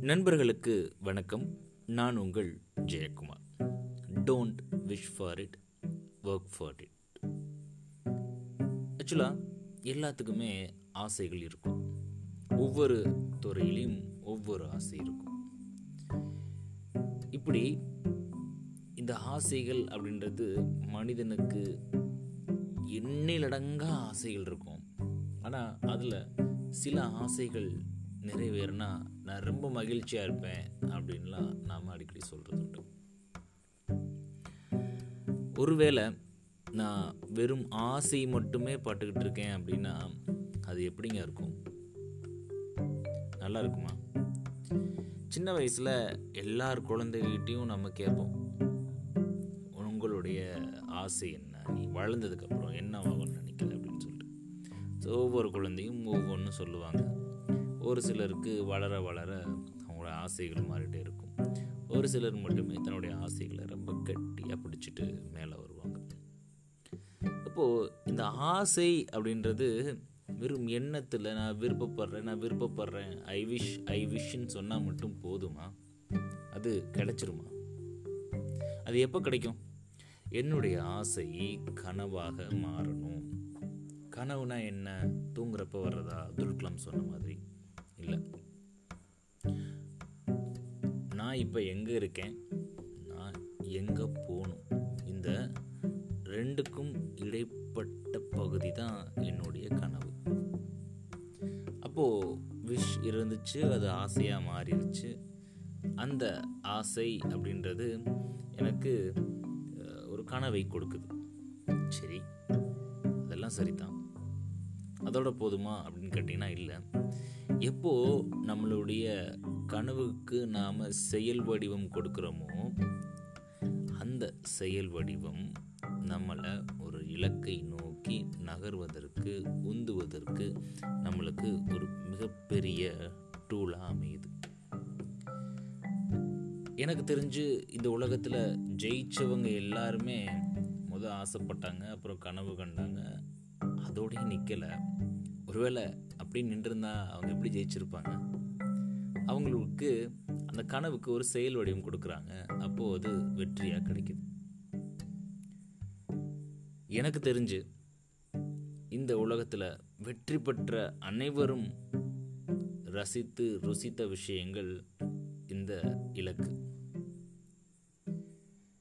நண்பர்களுக்கு வணக்கம். நான் உங்கள் Jayakumar. Don't wish for it work for it ஆக்சுவலாக எல்லாத்துக்குமே ஆசைகள் இருக்கும். ஒவ்வொரு துறையிலையும் ஒவ்வொரு ஆசை இருக்கும். இப்படி இந்த ஆசைகள் அப்படின்றது மனிதனுக்கு எண்ணிலடங்கா ஆசைகள் இருக்கும். ஆனால் அதில் சில ஆசைகள் நிறைவேறினா நான் ரொம்ப மகிழ்ச்சியாக இருப்பேன் அப்படின்லாம் நாம் அடிக்கடி சொல்கிறது உண்டு ஒருவேளை நான் வெறும் ஆசை மட்டுமே பட்டுக்கிட்டு இருக்கேன் அப்படின்னா அது எப்படிங்க இருக்கும்? நல்லா இருக்குமா? சின்ன வயசில் எல்லார் குழந்தைகிட்டையும் நம்ம கேட்போம் உங்களுடைய ஆசை என்ன? நீ வளர்ந்ததுக்கப்புறம் என்ன ஆகும்னு நினைக்கிற? அப்படின்னு சொல்லிட்டு. ஸோ ஒவ்வொரு குழந்தையும் ஒவ்வொன்றும் சொல்லுவாங்க. ஒரு சிலருக்கு வளர வளர அவங்களோட ஆசைகள் மாறிட்டே இருக்கும். ஒரு சிலர் மட்டுமே தன்னுடைய ஆசைகளை ரொம்ப கட்டியாக பிடிச்சிட்டு மேலே வருவாங்க. அப்போது இந்த ஆசை அப்படின்றது வெறும் எண்ணத்தில் நான் விருப்பப்படுறேன் நான் விருப்பப்படுறேன் ஐ விஷ் ஐ விஷன்னு சொன்னால் மட்டும் போதுமா? அது கிடைச்சிருமா? அது எப்போ கிடைக்கும்? என்னுடைய ஆசை கனவாக மாறணும். கனவுனா என்ன? தூங்குறப்ப வர்றதா? துல்கலாம் சொன்ன மாதிரி. இல்லை. நான் இப்போ எங்கே இருக்கேன்? நான் எங்கே போகணும்? இந்த ரெண்டுக்கும் இடைப்பட்ட பகுதி தான் என்னுடைய கனவு. அப்போது விஷ் இருந்துச்சு அது ஆசையாக மாறிடுச்சு. அந்த ஆசை அப்படின்றது எனக்கு ஒரு கனவை கொடுக்குது. சரி அதெல்லாம் சரிதான். அதோட போதுமா அப்படின்னு கேட்டிங்கன்னா இல்லை. எப்போ நம்மளுடைய கனவுக்கு நாம் செயல் வடிவம் கொடுக்குறோமோ அந்த செயல் வடிவம் நம்மளை ஒரு இலக்கை நோக்கி நகர்வதற்கு உந்துவதற்கு நம்மளுக்கு ஒரு மிகப்பெரிய டூலாக அமையுது. எனக்கு தெரிஞ்சு இந்த உலகத்தில் ஜெயிச்சவங்க எல்லாருமே முத ஆசைப்பட்டாங்க அப்புறம் கனவு கண்டாங்க. அதோடய நிற்கலை ஒருவேளை அப்படி நின்றுருந்தா அவங்க எப்படி ஜெயிச்சிருப்பாங்க? அவங்களுக்கு அந்த கனவுக்கு ஒரு செயல் வடிவம் கொடுக்குறாங்க. அப்போது அது வெற்றியாக கிடைக்குது. எனக்கு தெரிஞ்சு இந்த உலகத்தில் வெற்றி பெற்ற அனைவரும் ரசித்து ருசித்த விஷயங்கள் இந்த இலக்கு.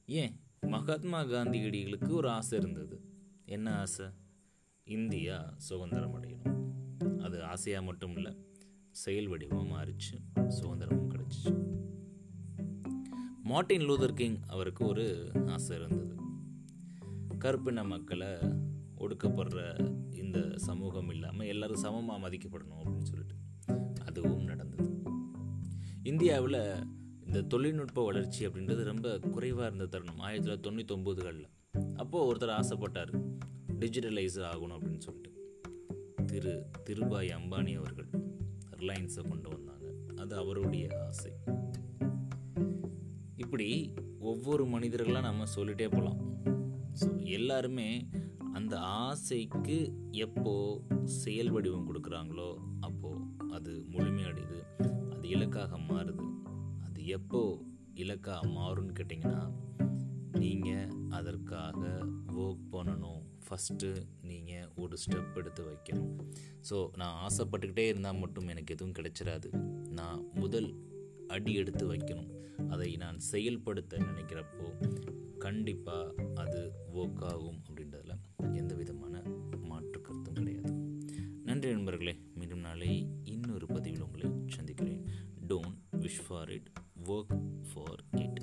ஏன்? மகாத்மா காந்தியடிகளுக்கு ஒரு ஆசை இருந்தது. என்ன ஆசை? இந்தியா சுதந்திரம் அடையணும் அது ஆசையாக மட்டும் இல்லை செயல் வடிவமாக மாறிச்சு சுதந்திரமும் கிடச்சிச்சு. மார்ட்டின் லூதர் கிங் அவருக்கு ஒரு ஆசை இருந்தது. கருப்பின மக்களை ஒடுக்கப்படுற இந்த சமூகம் இல்லாமல் எல்லாரும் சமமாக மதிக்கப்படணும் அப்படின்னு சொல்லிட்டு அதுவும் நடந்தது. இந்தியாவில் இந்த தொழில்நுட்ப வளர்ச்சி அப்படின்றது ரொம்ப குறைவாக இருந்த தருணம். ஆயிரத்தி தொள்ளாயிரத்தி தொண்ணூற்றி ஒம்போதுகளில் அப்போது ஒருத்தர் ஆசைப்பட்டார் டிஜிட்டலைஸ் ஆகணும் அப்படின்னு சொல்லிட்டு திரு திருபாய் அம்பானி அவர்கள் ரிலையன்ஸை கொண்டு வந்தாங்க. அது அவருடைய ஆசை. இப்படி ஒவ்வொரு மனிதர்களாக நம்ம சொல்லிட்டே போகலாம் ஸோ எல்லாருமே அந்த ஆசைக்கு எப்போ செயல் வடிவம் கொடுக்குறாங்களோ அப்போது அது முழுமையடையுது அது இலக்காக மாறுது. அது எப்போ இலக்காக மாறும்னு கேட்டிங்கன்னா நீங்கள் அதற்காக ஒர்க் பண்ணணும். ஃபஸ்ட்டு நீங்கள் ஒரு ஸ்டெப் எடுத்து வைக்கணும். ஸோ நான் ஆசைப்பட்டுக்கிட்டே இருந்தால் மட்டும் எனக்கு எதுவும் கிடைச்சிடாது நான் முதல் அடி எடுத்து வைக்கணும். அதை நான் செயல்படுத்த நினைக்கிறப்போ கண்டிப்பாக அது ஒர்க் ஆகும் அப்படின்றதுல எந்த விதமான மாற்று கருத்தும் கிடையாது. நன்றி நண்பர்களே. மீண்டும் நாளை இன்னொரு பதிவில் உங்களை சந்திக்கிறேன். Don't wish for it work for it